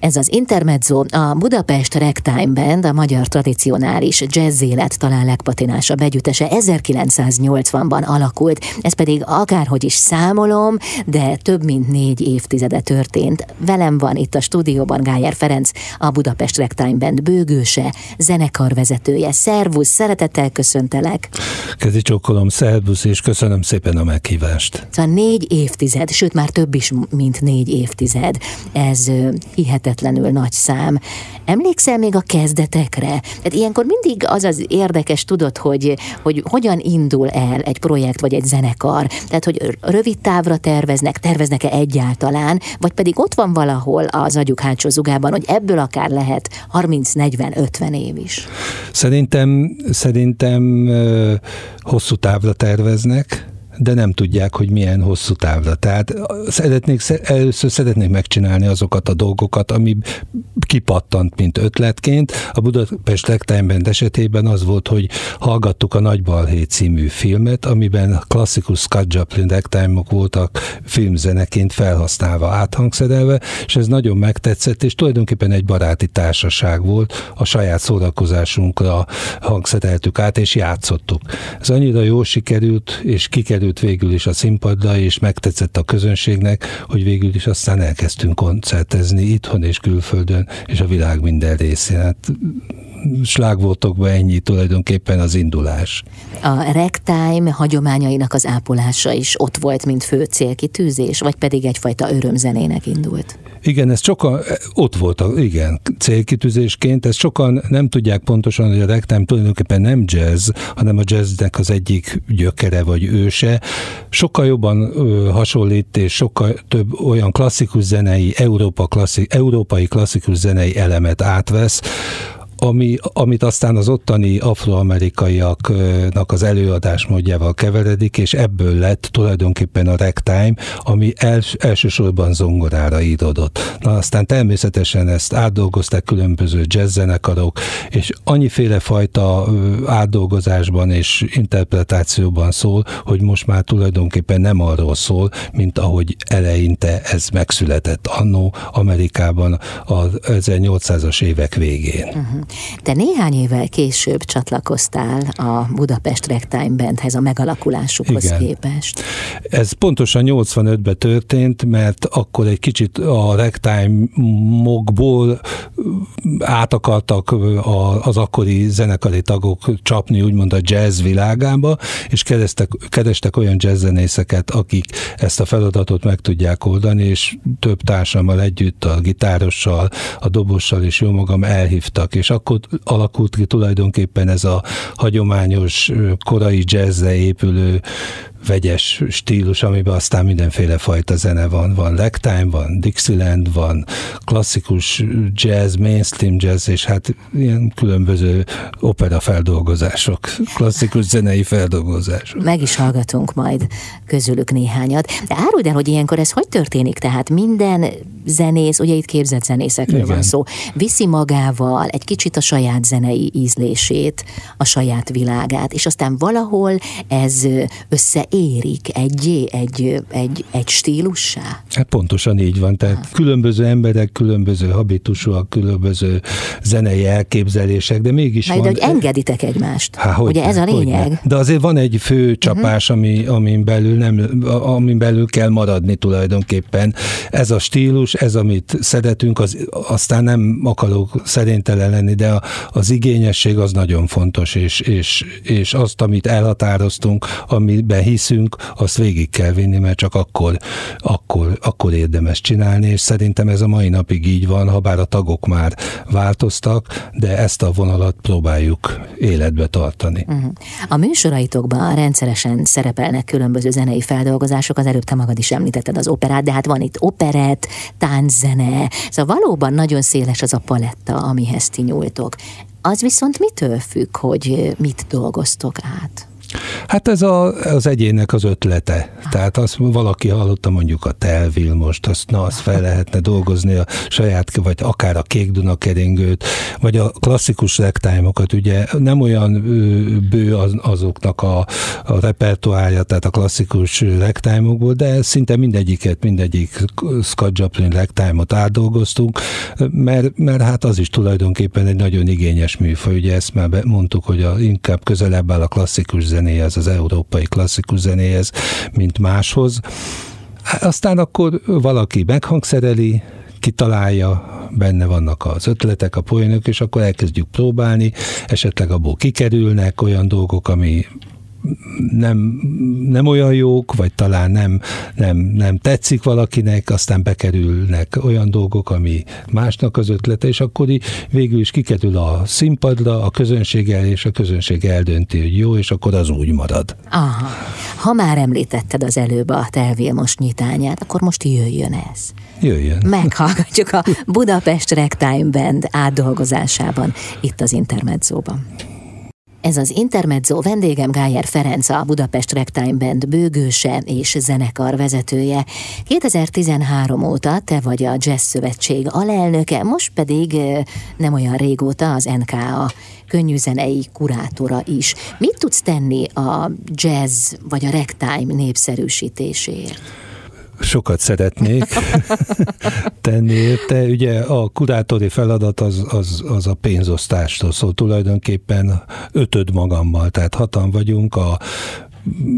Ez az Intermezzo, a Budapest Ragtime Band, a magyar tradicionális jazz élet talán legpatinásabb együttese 1980-ban alakult, ez pedig akárhogy is számolom, de több mint négy évtizede történt. Velem van itt a stúdióban Gájer Ferenc, a Budapest Ragtime Band bőgőse, zenekarvezetője. Szervusz, szeretettel köszöntelek! Kezi csókolom, szervusz, és köszönöm szépen a meghívást. Szóval négy évtized, sőt már több is, mint négy évtized. Ez hihetetlen hihetetlenül nagy szám. Emlékszel még a kezdetekre? Tehát ilyenkor mindig az az érdekes, tudod, hogy, hogy hogyan indul el egy projekt vagy egy zenekar. Tehát, hogy rövid távra terveznek, terveznek-e egyáltalán, vagy pedig ott van valahol az agyuk hátsó zugában, hogy ebből akár lehet 30-40-50 év is. Szerintem, szerintem hosszú távra terveznek, de nem tudják, hogy milyen hosszú távra. Tehát szeretnék, először szeretnék megcsinálni azokat a dolgokat, ami kipattant, mint ötletként. A Budapest Ragtime esetében az volt, hogy hallgattuk a Nagy Balhé című filmet, amiben klasszikus Scott Joplin ragtime voltak filmzeneként felhasználva, áthangszerelve, és ez nagyon megtetszett, és tulajdonképpen egy baráti társaság volt, a saját szórakozásunkra hangszereltük át, és játszottuk. Ez annyira jól sikerült, és kikerült került végül is a színpadra, és megtetszett a közönségnek, hogy végül is aztán elkezdtünk koncertezni itthon és külföldön, és a világ minden részén. Hát slágvoltokban ennyi tulajdonképpen az indulás. A ragtime hagyományainak az ápolása is ott volt, mint fő célkitűzés, vagy pedig egyfajta örömzenének indult? Igen, ez sokan, ott volt, a, igen, célkitűzésként, ezt sokan nem tudják pontosan, hogy a ragtime tulajdonképpen nem jazz, hanem a jazznek az egyik gyökere vagy őse. Sokkal jobban ö, hasonlít, és sokkal több olyan klasszikus zenei, Európa klasszik, európai klasszikus zenei elemet átvesz, ami, amit aztán az ottani afroamerikaiaknak az előadásmódjával keveredik, és ebből lett tulajdonképpen a ragtime, ami els, elsősorban zongorára íródott. Na aztán természetesen ezt átdolgozták különböző jazzzenekarok, és annyiféle fajta átdolgozásban és interpretációban szól, hogy most már tulajdonképpen nem arról szól, mint ahogy eleinte ez megszületett annó Amerikában az 1800-as évek végén. Uh-huh. Te néhány évvel később csatlakoztál a Budapest Ragtime Bandhez a megalakulásukhoz Igen. képest. Ez pontosan 85-ben történt, mert akkor egy kicsit a ragtime-mokból át akartak az akkori zenekari tagok csapni úgymond a jazz világába, és kerestek, kerestek olyan jazzzenészeket, akik ezt a feladatot meg tudják oldani, és több társammal együtt, a gitárossal, a dobossal és jó magam elhívtak, és akkor alakult ki tulajdonképpen ez a hagyományos korai jazzre épülő vegyes stílus, amiben aztán mindenféle fajta zene van. Van ragtime, van Dixieland, van klasszikus jazz, mainstream jazz, és hát ilyen különböző opera feldolgozások, klasszikus zenei feldolgozások. Meg is hallgatunk majd közülük néhányat. De áruld el, hogy ilyenkor ez hogy történik? Tehát minden zenész, ugye itt képzett zenészekről Igen. van szó, viszi magával egy kicsit a saját zenei ízlését, a saját világát, és aztán valahol ez össze érik egy, egy, egy, egy stílussá? Hát pontosan így van. Tehát ha. különböző emberek, különböző habitusúak, különböző zenei elképzelések, de mégis Majd, van... hogy engeditek egymást. Há, hogy Ugye ez a lényeg? Ne. De azért van egy fő mhm. csapás, uh-huh. ami, amin, belül nem, amin belül kell maradni tulajdonképpen. Ez a stílus, ez, amit szeretünk, az, aztán nem akarok szerintelen lenni, de a, az igényesség az nagyon fontos, és, és, és azt, amit elhatároztunk, amiben hisz hiszünk, azt végig kell vinni, mert csak akkor, akkor, akkor érdemes csinálni, és szerintem ez a mai napig így van, ha bár a tagok már változtak, de ezt a vonalat próbáljuk életbe tartani. Uh-huh. A műsoraitokban rendszeresen szerepelnek különböző zenei feldolgozások, az előbb te magad is említetted az operát, de hát van itt operett, tánczene, szóval valóban nagyon széles az a paletta, amihez ti nyúltok. Az viszont mitől függ, hogy mit dolgoztok át? Hát ez a, az egyének az ötlete. Tehát azt valaki hallotta mondjuk a Telvil most, azt, na, azt fel lehetne dolgozni a saját, vagy akár a Kék Duna keringőt, vagy a klasszikus rektájmokat, ugye nem olyan bő az, azoknak a, a repertoárja, tehát a klasszikus rektájmokból, de szinte mindegyiket, mindegyik Scott Joplin rektájmot átdolgoztunk, mert, mert hát az is tulajdonképpen egy nagyon igényes műfaj, ugye ezt már mondtuk, hogy a, inkább közelebb áll a klasszikus zenéhez, az európai klasszikus zenéhez, mint máshoz. Aztán akkor valaki meghangszereli, kitalálja, benne vannak az ötletek, a poénok, és akkor elkezdjük próbálni, esetleg abból kikerülnek olyan dolgok, ami nem, nem olyan jók, vagy talán nem, nem, nem tetszik valakinek, aztán bekerülnek olyan dolgok, ami másnak az ötlete, és akkor végül is kikerül a színpadra, a közönség el, és a közönség eldönti, hogy jó, és akkor az úgy marad. Aha. Ha már említetted az előbb a Telvél most nyitányát, akkor most jöjjön ez. Jöjjön. Meghallgatjuk a Budapest Ragtime Band átdolgozásában, itt az Intermedzóban. Ez az Intermezzo vendégem Gájer Ferenc, a Budapest Ragtime Band bőgőse és zenekar vezetője. 2013 óta te vagy a Jazz Szövetség alelnöke, most pedig nem olyan régóta az NKA könnyűzenei kurátora is. Mit tudsz tenni a jazz vagy a ragtime népszerűsítésért? Sokat szeretnék tenni érte. Ugye a kurátori feladat az, az, az a pénzosztástól szól tulajdonképpen ötöd magammal, tehát hatan vagyunk a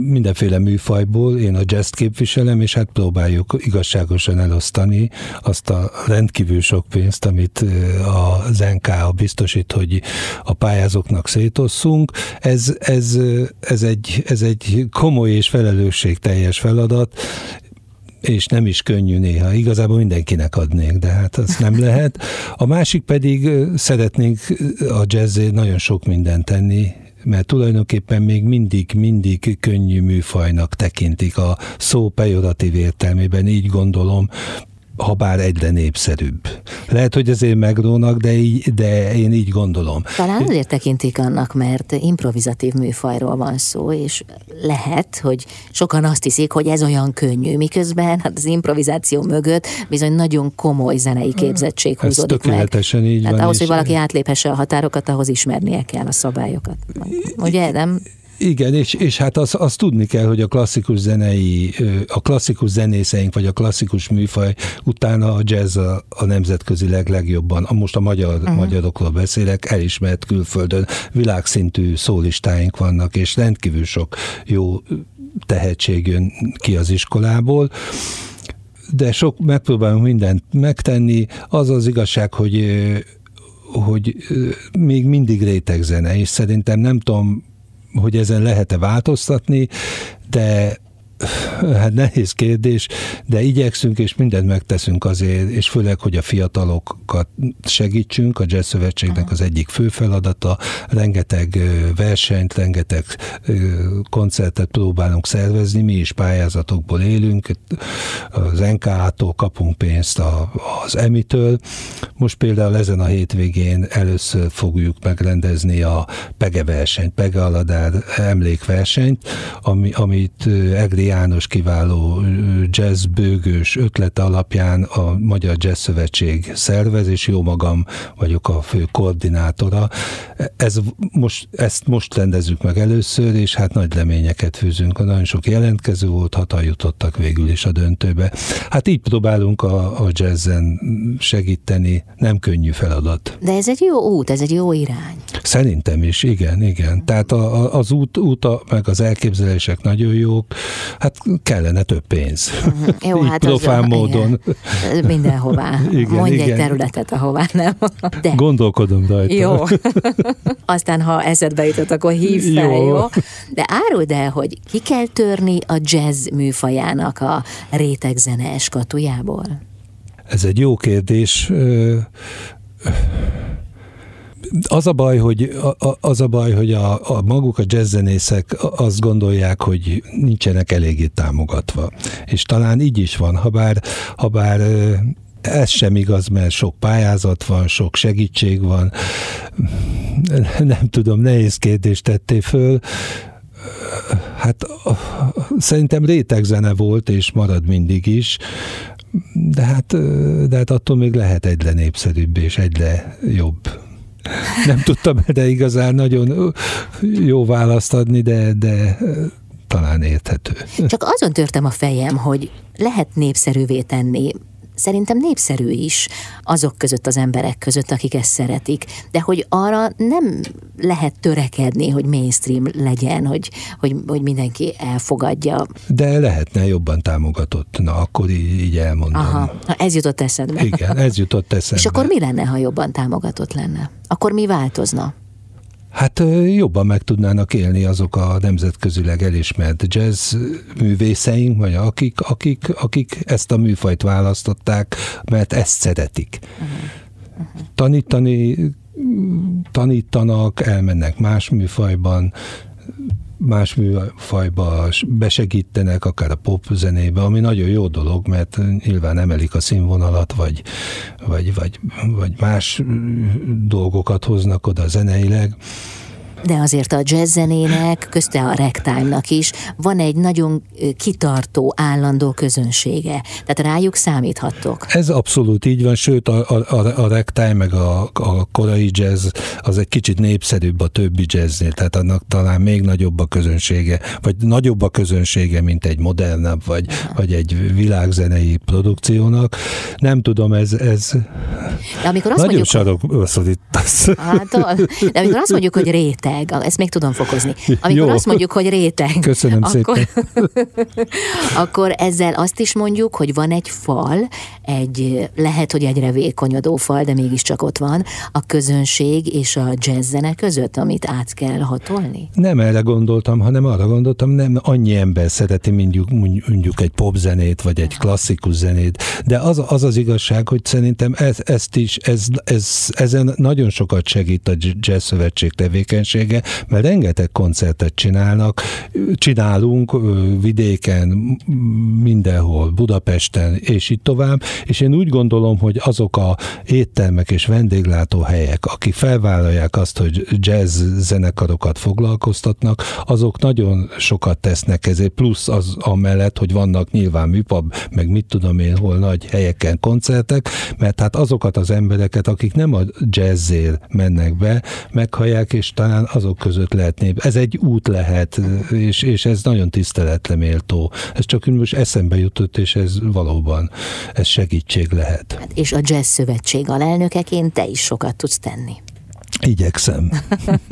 mindenféle műfajból, én a jazz képviselem, és hát próbáljuk igazságosan elosztani azt a rendkívül sok pénzt, amit az NK biztosít, hogy a pályázóknak szétosszunk. Ez, ez, ez, egy, ez egy komoly és felelősségteljes feladat, és nem is könnyű néha. Igazából mindenkinek adnék, de hát az nem lehet. A másik pedig szeretnénk a jazzé nagyon sok mindent tenni, mert tulajdonképpen még mindig, mindig könnyű műfajnak tekintik a szó pejoratív értelmében, így gondolom, ha bár egyre népszerűbb. Lehet, hogy ezért megrónak, de, így, de én így gondolom. Talán azért tekintik annak, mert improvizatív műfajról van szó, és lehet, hogy sokan azt hiszik, hogy ez olyan könnyű, miközben hát az improvizáció mögött bizony nagyon komoly zenei képzettség húzódik ez meg. így Tehát van, ahhoz, hogy valaki átléphesse a határokat, ahhoz ismernie kell a szabályokat. Ugye, nem? Igen, és, és hát azt az tudni kell, hogy a klasszikus zenei, a klasszikus zenészeink, vagy a klasszikus műfaj utána a jazz a, a nemzetközileg legjobban, a most a magyar, uh-huh. magyarokról beszélek, elismert külföldön, világszintű szólistáink vannak, és rendkívül sok jó tehetség jön ki az iskolából de sok megpróbálunk mindent megtenni. Az az igazság, hogy hogy még mindig rétegzene, és szerintem nem tudom, hogy ezen lehet-e változtatni, de hát nehéz kérdés, de igyekszünk és mindent megteszünk azért, és főleg, hogy a fiatalokat segítsünk, a Jazz Szövetségnek az egyik fő feladata, rengeteg versenyt, rengeteg koncertet próbálunk szervezni, mi is pályázatokból élünk, az NKA-tól kapunk pénzt az EMI-től, most például ezen a hétvégén először fogjuk megrendezni a Pege versenyt, Pege Aladár emlékversenyt, ami, amit Egri János kiváló jazz bőgős ötlete alapján a Magyar Jazz Szövetség szervez, és jó magam vagyok a fő koordinátora. Ez most, ezt most rendezzük meg először, és hát nagy reményeket fűzünk. Nagyon sok jelentkező volt, hatan jutottak végül is a döntőbe. Hát így próbálunk a, a jazzen segíteni, nem könnyű feladat. De ez egy jó út, ez egy jó irány. Szerintem is, igen, igen. Tehát a, a, az út, út meg az elképzelések nagyon jók, Hát kellene több pénz. Uh-huh. Jó, hát profán az, módon. Igen. Mindenhová. Igen, Mondj igen. egy területet, ahová nem. De. Gondolkodom rajta. Jó. Aztán, ha eszedbe jutott, akkor hív fel, jó. jó? De áruld el, hogy ki kell törni a jazz műfajának a rétegzene eskatujából? Ez egy jó kérdés az a baj, hogy, az a baj, hogy a, a maguk a jazzzenészek azt gondolják, hogy nincsenek eléggé támogatva. És talán így is van, ha bár, ha bár ez sem igaz, mert sok pályázat van, sok segítség van. Nem tudom, nehéz kérdést tettél föl. hát szerintem rétegzene volt, és marad mindig is, de hát, de hát attól még lehet egyre népszerűbb és egyre jobb. Nem tudtam de igazán nagyon jó választ adni, de, de talán érthető. Csak azon törtem a fejem, hogy lehet népszerűvé tenni szerintem népszerű is azok között az emberek között, akik ezt szeretik, de hogy arra nem lehet törekedni, hogy mainstream legyen, hogy, hogy, hogy mindenki elfogadja. De lehetne jobban támogatott, na akkor így, így elmondom. Aha, ez jutott eszedbe. Igen, ez jutott eszedbe. És akkor mi lenne, ha jobban támogatott lenne? Akkor mi változna? Hát jobban meg tudnának élni azok a nemzetközileg elismert jazz művészeink, vagy akik, akik, akik ezt a műfajt választották, mert ezt szeretik. Tanítani, tanítanak, elmennek más műfajban, más műfajba besegítenek, akár a pop zenébe, ami nagyon jó dolog, mert nyilván emelik a színvonalat, vagy, vagy, vagy, vagy más dolgokat hoznak oda zeneileg de azért a jazz zenének, közte a ragtime-nak is van egy nagyon kitartó, állandó közönsége. Tehát rájuk számíthattok. Ez abszolút így van, sőt a, a, a ragtime meg a, a korai jazz az egy kicsit népszerűbb a többi jazznél, tehát annak talán még nagyobb a közönsége, vagy nagyobb a közönsége, mint egy modernebb, vagy, vagy egy világzenei produkciónak. Nem tudom, ez, ez de amikor azt nagyon mondjuk, sarok Hát, de amikor azt mondjuk, hogy réte, réteg, ezt még tudom fokozni. Amikor Jó. azt mondjuk, hogy réteg, Köszönöm akkor, szépen. akkor ezzel azt is mondjuk, hogy van egy fal, egy lehet, hogy egyre vékonyodó fal, de mégiscsak ott van, a közönség és a jazz zene között, amit át kell hatolni? Nem erre gondoltam, hanem arra gondoltam, nem annyi ember szereti mondjuk, mondjuk egy popzenét, vagy egy klasszikus zenét, de az az, az igazság, hogy szerintem ez, ezt is, ez, ez, ezen nagyon sokat segít a Jazz Szövetség tevékenység, lehetősége, mert rengeteg koncertet csinálnak, csinálunk vidéken, mindenhol, Budapesten, és itt tovább, és én úgy gondolom, hogy azok a éttermek és vendéglátóhelyek, akik felvállalják azt, hogy jazz zenekarokat foglalkoztatnak, azok nagyon sokat tesznek ezért, plusz az amellett, hogy vannak nyilván műpab, meg mit tudom én, hol nagy helyeken koncertek, mert hát azokat az embereket, akik nem a jazzért mennek be, meghallják, és talán azok között lehetné. Ez egy út lehet, és, és ez nagyon tiszteletre méltó. Ez csak most eszembe jutott, és ez valóban, ez segítség lehet. Hát és a Jazz Szövetség alelnökeként te is sokat tudsz tenni. Igyekszem.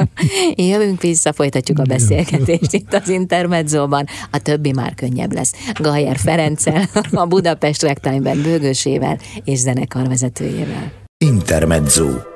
Jövünk vissza, folytatjuk a beszélgetést itt az Intermedzóban. A többi már könnyebb lesz. Gajer Ferenccel, a Budapest Ragtime bőgősével és zenekarvezetőjével. Intermezzo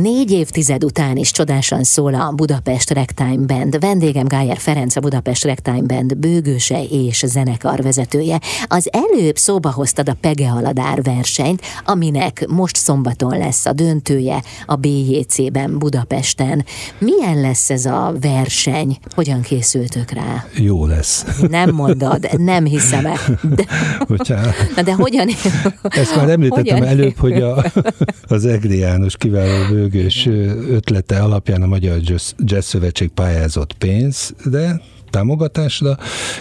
Négy évtized után is csodásan szól a Budapest Ragtime Band. Vendégem Gájer Ferenc, a Budapest Ragtime Band bőgőse és zenekar vezetője. Az előbb szóba hoztad a Pege Aladár versenyt, aminek most szombaton lesz a döntője a BJC-ben Budapesten. Milyen lesz ez a verseny? Hogyan készültök rá? Jó lesz. Nem mondod, nem hiszem el. De, Na de hogyan? Ezt már említettem hogyan? előbb, hogy a, az Egri János kiváló bőgős ötlete alapján a Magyar Jazz Szövetség pályázott pénz, de támogatásra,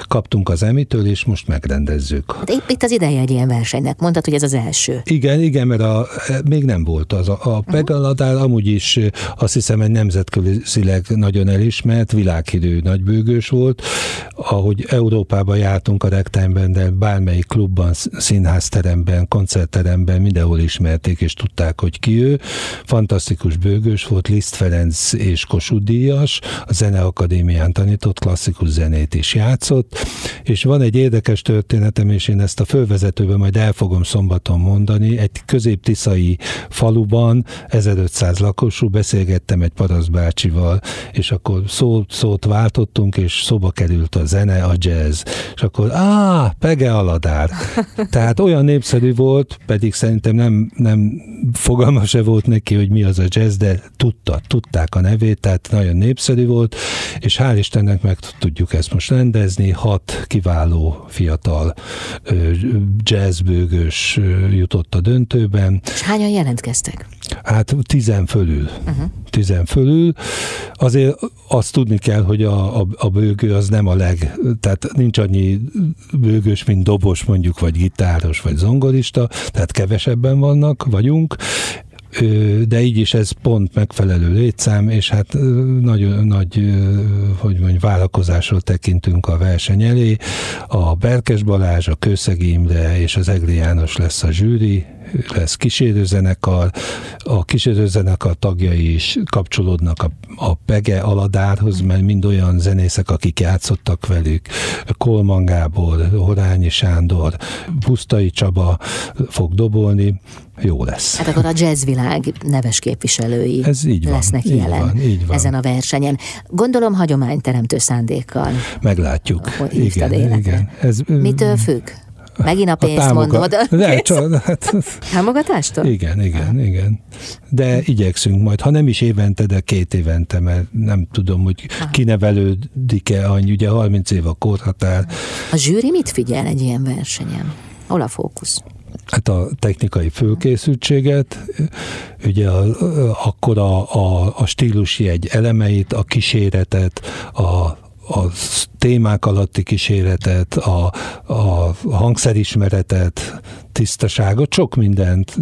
kaptunk az emitől, és most megrendezzük. De épp itt az ideje egy ilyen versenynek, mondtad, hogy ez az első. Igen, igen, mert a, még nem volt az. A, a Pegaladál amúgy is azt hiszem egy nemzetközileg nagyon elismert, világhidő nagybőgős volt. Ahogy Európába jártunk a Rectime-ben, de bármelyik klubban, színházteremben, koncertteremben mindenhol ismerték, és tudták, hogy ki ő. Fantasztikus bőgős volt, Liszt Ferenc és Kossuth Díjas, a Zeneakadémián tanított klasszikus klasszikus zenét is játszott, és van egy érdekes történetem, és én ezt a fölvezetőben majd el fogom szombaton mondani, egy középtiszai faluban, 1500 lakosú, beszélgettem egy parasztbácsival, és akkor szót, szót váltottunk, és szóba került a zene, a jazz, és akkor, á, Pege Aladár. Tehát olyan népszerű volt, pedig szerintem nem, nem fogalma se volt neki, hogy mi az a jazz, de tudta, tudták a nevét, tehát nagyon népszerű volt, és hál' Istennek meg tudjuk ezt most rendezni, hat kiváló fiatal jazzbőgős jutott a döntőben. És hányan jelentkeztek? Hát tizen fölül. Uh-huh. Tizen fölül. Azért azt tudni kell, hogy a, a, a bőgő az nem a leg, tehát nincs annyi bőgős, mint dobos mondjuk, vagy gitáros, vagy zongorista, tehát kevesebben vannak, vagyunk, de így is ez pont megfelelő létszám, és hát nagy, nagy hogy mondjam, vállalkozásról tekintünk a verseny elé. A Berkes Balázs, a Kőszegi Imre és az Egli János lesz a zsűri, lesz kísérőzenekar, a kísérőzenekar tagjai is kapcsolódnak a, a Pege Aladárhoz, mert mind olyan zenészek, akik játszottak velük, Kolman Gábor, Horányi Sándor, Pusztai Csaba fog dobolni, jó lesz. Hát akkor a jazzvilág neves képviselői Ez így van, lesznek így jelen van, így van. ezen a versenyen. Gondolom hagyományteremtő szándékkal. Meglátjuk. Igen, igen. Ez, Mitől függ? Megint a pénzt a mondod. De, csak, hát, Támogatástól? Igen, igen, igen. De igyekszünk majd, ha nem is évente, de két évente, mert nem tudom, hogy Aha. kinevelődik-e annyi, ugye 30 év a korhatár. A zsűri mit figyel egy ilyen versenyen? Hol a fókusz? hát a technikai fölkészültséget, ugye a, akkor a, a, a stílusi egy elemeit, a kíséretet, a, a témák alatti kíséretet, a, a hangszerismeretet, tisztaságot, sok mindent.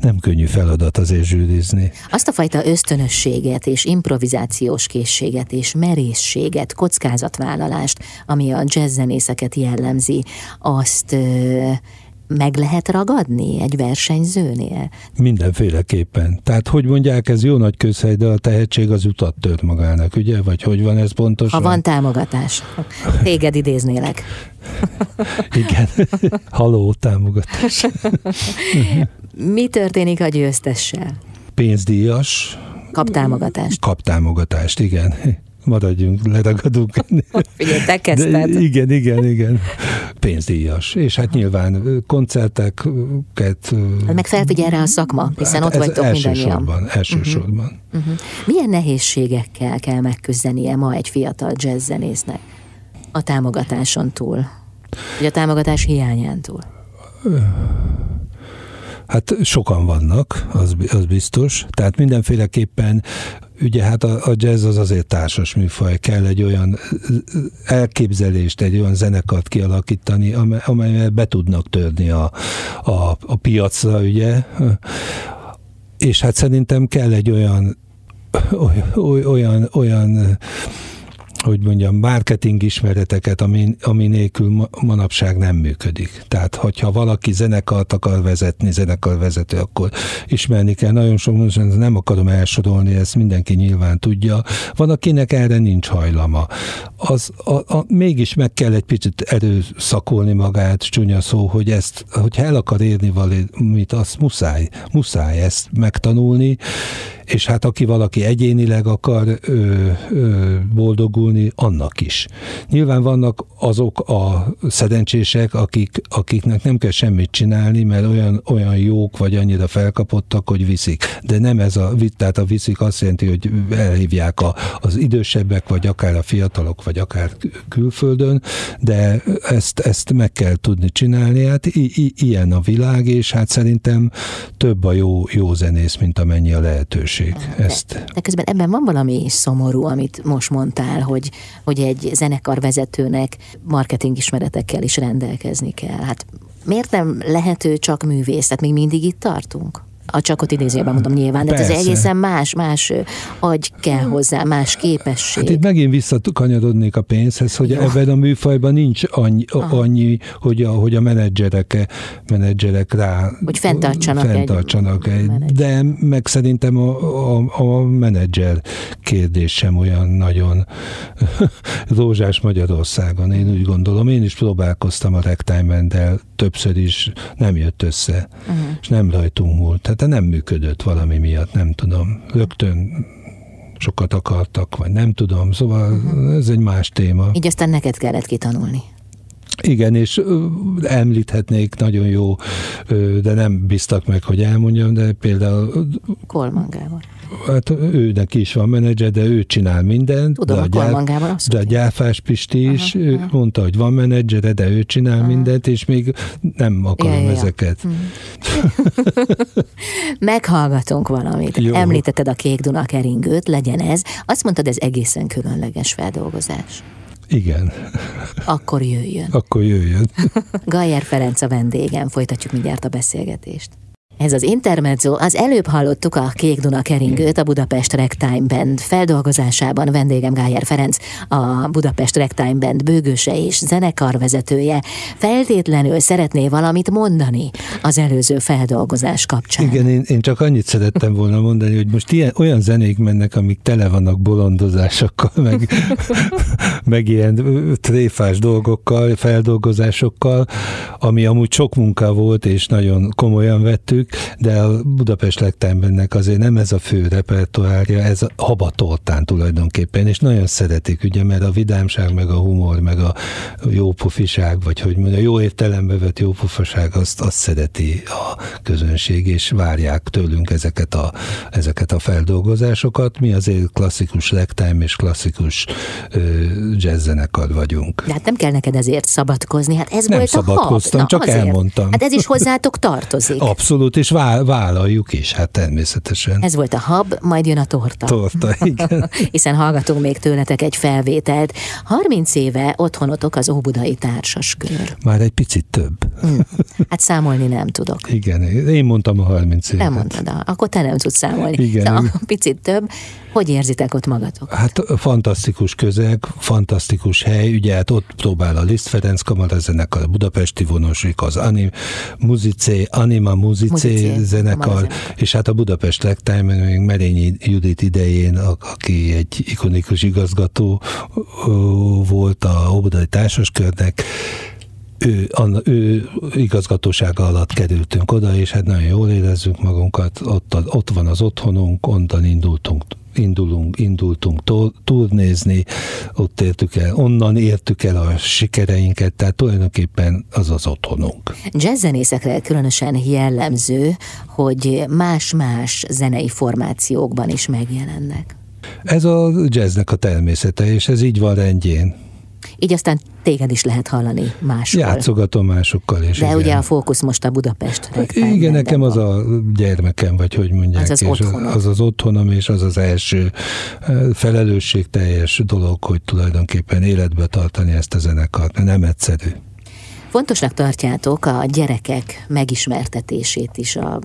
Nem könnyű feladat azért zsűrizni. Azt a fajta ösztönösséget és improvizációs készséget és merészséget, kockázatvállalást, ami a jazzzenészeket jellemzi, azt meg lehet ragadni egy versenyzőnél? Mindenféleképpen. Tehát, hogy mondják, ez jó nagy közhely, de a tehetség az utat tört magának, ugye? Vagy hogy van ez pontosan? Ha van támogatás. Téged idéznélek. Igen. Haló, támogatás. Mi történik a győztessel? Pénzdíjas. Kap támogatást. Kap támogatást, igen maradjunk, leragadunk. Figyelj, te kezdted. De igen, igen, igen. Pénzdíjas. És hát nyilván koncerteket... Hát meg felfigyel rá a szakma, hiszen hát ott vagytok elsősorban, mindannyian. Elsősorban. Uh-huh. Uh-huh. Milyen nehézségekkel kell megküzdenie ma egy fiatal jazzzenésznek a támogatáson túl? Vagy a támogatás hiányán túl? Hát sokan vannak, az, az biztos. Tehát mindenféleképpen ugye hát a, a jazz az azért társas műfaj, kell egy olyan elképzelést, egy olyan zenekart kialakítani, amely, amelyel be tudnak törni a, a, a piacra, ugye, és hát szerintem kell egy olyan olyan, olyan, olyan hogy mondjam, marketing ismereteket, ami, ami nélkül manapság nem működik. Tehát, hogyha valaki zenekart akar vezetni, zenekarvezető, akkor ismerni kell. Nagyon sok most nem akarom elsorolni, ezt mindenki nyilván tudja. Van, akinek erre nincs hajlama. Az, a, a, mégis meg kell egy picit erőszakolni magát, csúnya szó, hogy ezt, hogyha el akar érni valamit, azt muszáj, muszáj ezt megtanulni, és hát aki valaki egyénileg akar ö, ö, boldogulni, annak is. Nyilván vannak azok a szerencsések, akik, akiknek nem kell semmit csinálni, mert olyan, olyan jók vagy annyira felkapottak, hogy viszik. De nem ez a, tehát a viszik azt jelenti, hogy elhívják a, az idősebbek, vagy akár a fiatalok, vagy akár külföldön, de ezt, ezt meg kell tudni csinálni. Hát i, i, ilyen a világ, és hát szerintem több a jó, jó zenész, mint amennyi a lehetőség lehetőség de, ezt. De közben ebben van valami szomorú, amit most mondtál, hogy, hogy egy zenekar vezetőnek marketing ismeretekkel is rendelkezni kell. Hát miért nem lehető csak művész? Tehát még mindig itt tartunk? A csakot idézőben mondom nyilván, de ez egészen más, más agy kell hozzá, más képesség. Hát itt megint visszakanyarodnék a pénzhez, hogy Jó. ebben a műfajban nincs annyi, annyi hogy, a, hogy a menedzserek, menedzserek rá hogy fenntartsanak, fenntartsanak egy, egy de meg szerintem a, a, a menedzser kérdés sem olyan nagyon rózsás Magyarországon, én úgy gondolom. Én is próbálkoztam a ragtime de többször is nem jött össze, uh-huh. és nem rajtunk múlt. Tehát nem működött valami miatt, nem tudom. Rögtön sokat akartak, vagy nem tudom, szóval uh-huh. ez egy más téma. Így aztán neked kellett kitanulni. Igen, és említhetnék nagyon jó, de nem biztak meg, hogy elmondjam, de például... Kolman Gábor. Hát őnek is van menedzser, de ő csinál mindent. Tudom, de a, gyár, de a Gyáfás Pisti is aha, aha. mondta, hogy van menedzsere, de ő csinál aha. mindent, és még nem akarom ja, ja, ezeket. Ja. Meghallgatunk valamit. Jó. Említetted a Kék Duna keringőt, legyen ez. Azt mondtad, ez egészen különleges feldolgozás. Igen. Akkor jöjjön. Akkor jöjjön. Gajer Ferenc a vendégem, folytatjuk mindjárt a beszélgetést. Ez az Intermezzo, az előbb hallottuk a Kék Duna keringőt a Budapest Ragtime Band feldolgozásában vendégem Gájer Ferenc, a Budapest Ragtime Band bőgőse és zenekarvezetője. Feltétlenül szeretné valamit mondani az előző feldolgozás kapcsán. Igen, én, én csak annyit szerettem volna mondani, hogy most ilyen, olyan zenék mennek, amik tele vannak bolondozásokkal, meg, meg ilyen tréfás dolgokkal, feldolgozásokkal, ami amúgy sok munka volt, és nagyon komolyan vettük, de a Budapest legtembennek azért nem ez a fő repertoárja, ez a habatoltán tulajdonképpen, és nagyon szeretik, ugye, mert a vidámság, meg a humor, meg a jópofiság, vagy hogy mondja, jó értelembe vett jópofaság, azt, azt szereti a közönség, és várják tőlünk ezeket a, ezeket a feldolgozásokat. Mi azért klasszikus legtime és klasszikus ö, jazzzenekar vagyunk. De hát nem kell neked ezért szabadkozni, hát ez nem volt szabadkoztam, a hab. Na, csak azért. elmondtam. Hát ez is hozzátok tartozik. Abszolút, és vállaljuk is, hát természetesen. Ez volt a hab, majd jön a torta. Torta, igen. Hiszen hallgatunk még tőletek egy felvételt. 30 éve otthonotok az Óbudai Kör. Már egy picit több. Hmm. Hát számolni nem tudok. Igen, én mondtam a 30 évet. Nem mondtad, akkor te nem tudsz számolni. Igen. Szóval picit több. Hogy érzitek ott magatok? Hát fantasztikus közeg, fantasztikus hely, ugye hát ott próbál a Liszt Ferenc kamarazenekar, a budapesti vonosik, az Anim, Muzicé, Anima Muzicé zenekar, és hát a Budapest Legtime, még Merényi Judit idején, aki egy ikonikus igazgató volt a Óbudai Társaskörnek, ő, an, ő igazgatósága alatt kerültünk oda, és hát nagyon jól érezzük magunkat, ott, ott van az otthonunk, onnan indultunk indulunk, indultunk turnézni, ott értük el, onnan értük el a sikereinket, tehát tulajdonképpen az az otthonunk. Jazzzenészekre különösen jellemző, hogy más-más zenei formációkban is megjelennek. Ez a jazznek a természete, és ez így van rendjén. Így aztán téged is lehet hallani máshol. Játszogatom másokkal is. De igen. ugye a fókusz most a Budapest. Igen, nekem az a gyermekem, vagy hogy mondják. Az az, és az az otthonom, és az az első eh, felelősségteljes dolog, hogy tulajdonképpen életbe tartani ezt a zenekart, mert nem egyszerű. Fontosnak tartjátok a gyerekek megismertetését is a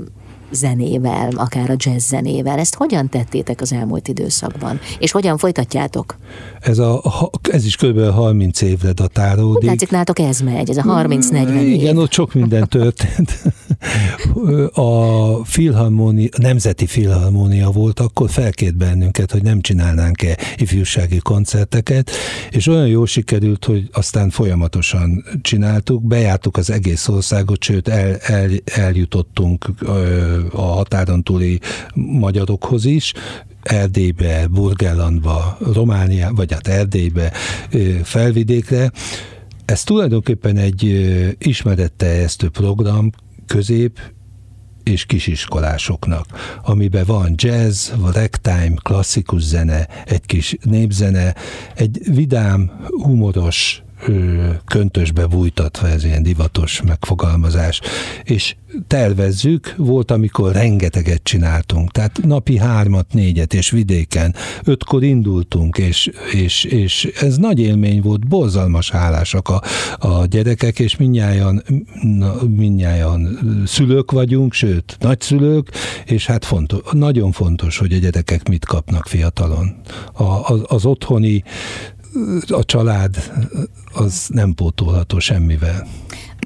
zenével, akár a jazz zenével. Ezt hogyan tettétek az elmúlt időszakban? És hogyan folytatjátok? Ez, a, ez is kb. 30 évre datálódik. Úgy látszik, nátok ez megy, ez a 30-40 év. Igen, ott sok minden történt. A filharmónia, a Nemzeti Filharmónia volt, akkor felkért bennünket, hogy nem csinálnánk-e ifjúsági koncerteket, és olyan jól sikerült, hogy aztán folyamatosan csináltuk, bejártuk az egész országot, sőt el, el, eljutottunk a határon túli magyarokhoz is, Erdélybe, Burgellandba, Románia, vagy hát Erdélybe, felvidékre. Ez tulajdonképpen egy ismeretteljesztő program közép és kisiskolásoknak, amiben van jazz, ragtime, klasszikus zene, egy kis népzene, egy vidám, humoros köntösbe bújtatva, ez ilyen divatos megfogalmazás, és tervezzük, volt, amikor rengeteget csináltunk, tehát napi hármat, négyet, és vidéken, ötkor indultunk, és, és, és ez nagy élmény volt, borzalmas hálásak a, a gyerekek, és mindnyájan, mindnyájan szülők vagyunk, sőt, nagyszülők, és hát fontos, nagyon fontos, hogy a gyerekek mit kapnak fiatalon. A, az, az otthoni a család az nem pótolható semmivel.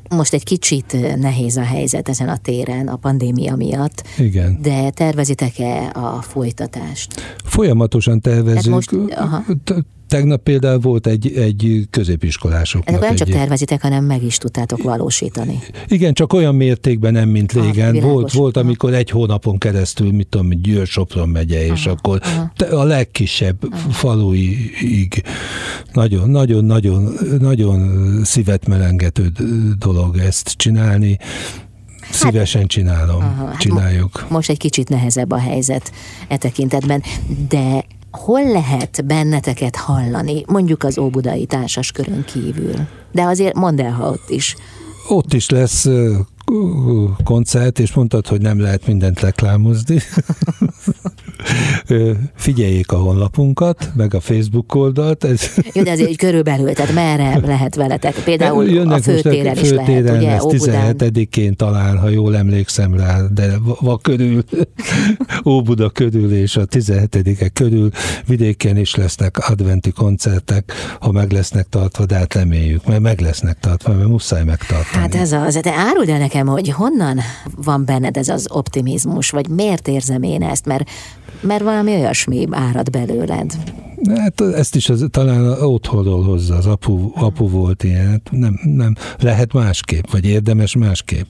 Most egy kicsit nehéz a helyzet ezen a téren a pandémia miatt. Igen. De tervezitek-e a folytatást? Folyamatosan tervezünk. Most, aha. Tegnap például volt egy, egy középiskolások. Ezek nem csak tervezitek, hanem meg is tudtátok valósítani. Igen, csak olyan mértékben nem, mint ah, régen. Ah, volt, volt, amikor egy hónapon keresztül, mit tudom, Győr Sopron megye, és aha, akkor aha. a legkisebb aha. faluig nagyon, nagyon, nagyon, nagyon szívet melengető dolog ezt csinálni. Szívesen csinálom, aha, hát csináljuk. Mo- most egy kicsit nehezebb a helyzet e tekintetben, de hol lehet benneteket hallani, mondjuk az Óbudai körön kívül? De azért mondd el, ha ott is. Ott is lesz koncert, és mondtad, hogy nem lehet mindent reklámozni. Figyeljék a honlapunkat, meg a Facebook oldalt. Ez... Jó, de azért körülbelül, tehát merre lehet veletek? Például Jönnek a főtéren is főtéren lehet, ugye? Ez 17-én talán, ha jól emlékszem rá, de va körül, Óbuda körül és a 17-e körül vidéken is lesznek adventi koncertek, ha meg lesznek tartva, de hát reméljük, mert meg lesznek tartva, mert muszáj megtartani. Hát ez az, de áruld el nekem, hogy honnan van benned ez az optimizmus, vagy miért érzem én ezt, mert mert valami olyasmi árad belőled. Hát ezt is az, talán otthonról hozza, az apu, apu volt ilyen, hát nem, nem, lehet másképp, vagy érdemes másképp.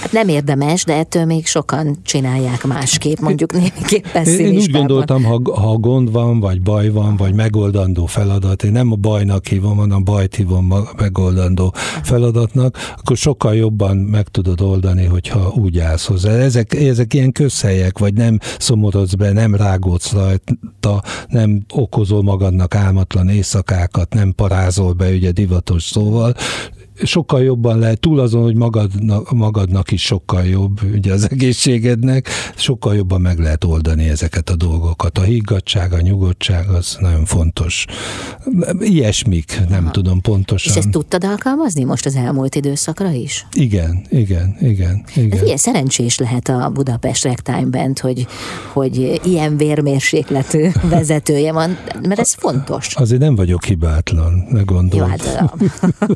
Hát nem érdemes, de ettől még sokan csinálják másképp, mondjuk némiképp Én úgy gondoltam, ha, ha gond van, vagy baj van, vagy megoldandó feladat, én nem a bajnak hívom, hanem a bajt hívom a megoldandó feladatnak, akkor sokkal jobban meg tudod oldani, hogyha úgy állsz hozzá. Ezek, ezek ilyen közhelyek, vagy nem szomorodsz be, nem rágódsz rajta, nem hozol magadnak álmatlan éjszakákat, nem parázol be, ugye divatos szóval, sokkal jobban lehet, túl azon, hogy magadnak, magadnak is sokkal jobb, ugye az egészségednek, sokkal jobban meg lehet oldani ezeket a dolgokat. A higgadság, a nyugodtság az nagyon fontos. Ilyesmik, nem Aha. tudom pontosan. És ezt tudtad alkalmazni most az elmúlt időszakra is? Igen, igen, igen. igen. Ilyen szerencsés lehet a Budapest Ragtime Band, hogy, hogy ilyen vérmérsékletű vezetője van, mert ez fontos. Azért nem vagyok hibátlan, ne gondolj. Jó, hát,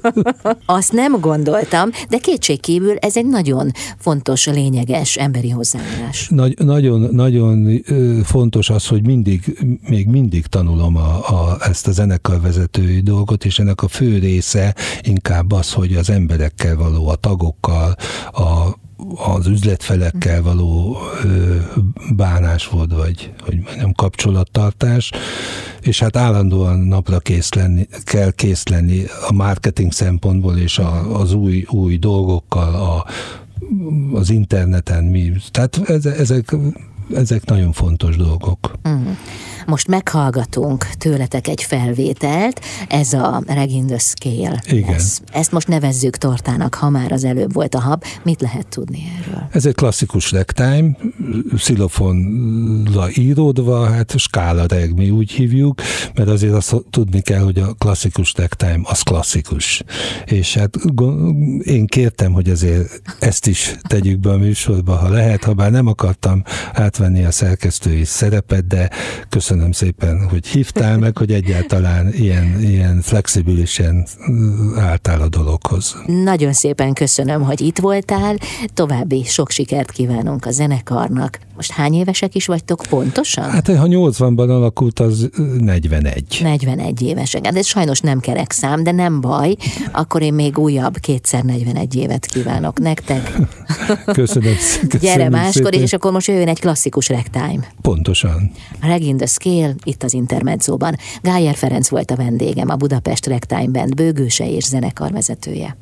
Azt nem gondoltam, de kétségkívül ez egy nagyon fontos, lényeges emberi hozzáállás. Nagy, nagyon, nagyon fontos az, hogy mindig, még mindig tanulom a, a, ezt a zenekarvezetői dolgot, és ennek a fő része inkább az, hogy az emberekkel való, a tagokkal, a az üzletfelekkel való bánásmód, vagy hogy mondjam, kapcsolattartás, és hát állandóan napra kész lenni, kell kész lenni a marketing szempontból, és a, az új, új dolgokkal, a, az interneten mi. Tehát ezek, ezek nagyon fontos dolgok. Mm. Most meghallgatunk tőletek egy felvételt, ez a Regin the Scale. Igen. Lesz. Ezt most nevezzük tortának, ha már az előbb volt a hab. Mit lehet tudni erről? Ez egy klasszikus ragtime, szilofonla íródva, hát skála reg, mi úgy hívjuk, mert azért azt tudni kell, hogy a klasszikus ragtime az klasszikus. És hát én kértem, hogy azért ezt is tegyük be a műsorba, ha lehet, ha bár nem akartam átvenni a szerkesztői szerepet, de köszönöm szépen, hogy hívtál meg, hogy egyáltalán ilyen, ilyen flexibilisen álltál a dologhoz. Nagyon szépen köszönöm, hogy itt voltál. További sok sikert kívánunk a zenekarnak. Most hány évesek is vagytok pontosan? Hát ha 80-ban alakult, az 41. 41 évesek. Hát ez sajnos nem kerek szám, de nem baj. Akkor én még újabb kétszer 41 évet kívánok nektek. Köszönöm, köszönöm Gyere máskor, szépen. és akkor most jöjjön egy klasszikus ragtime. Pontosan. Regin the Scale, itt az Intermedzóban. Gájer Ferenc volt a vendégem, a Budapest Ragtime Band bőgőse és zenekarvezetője.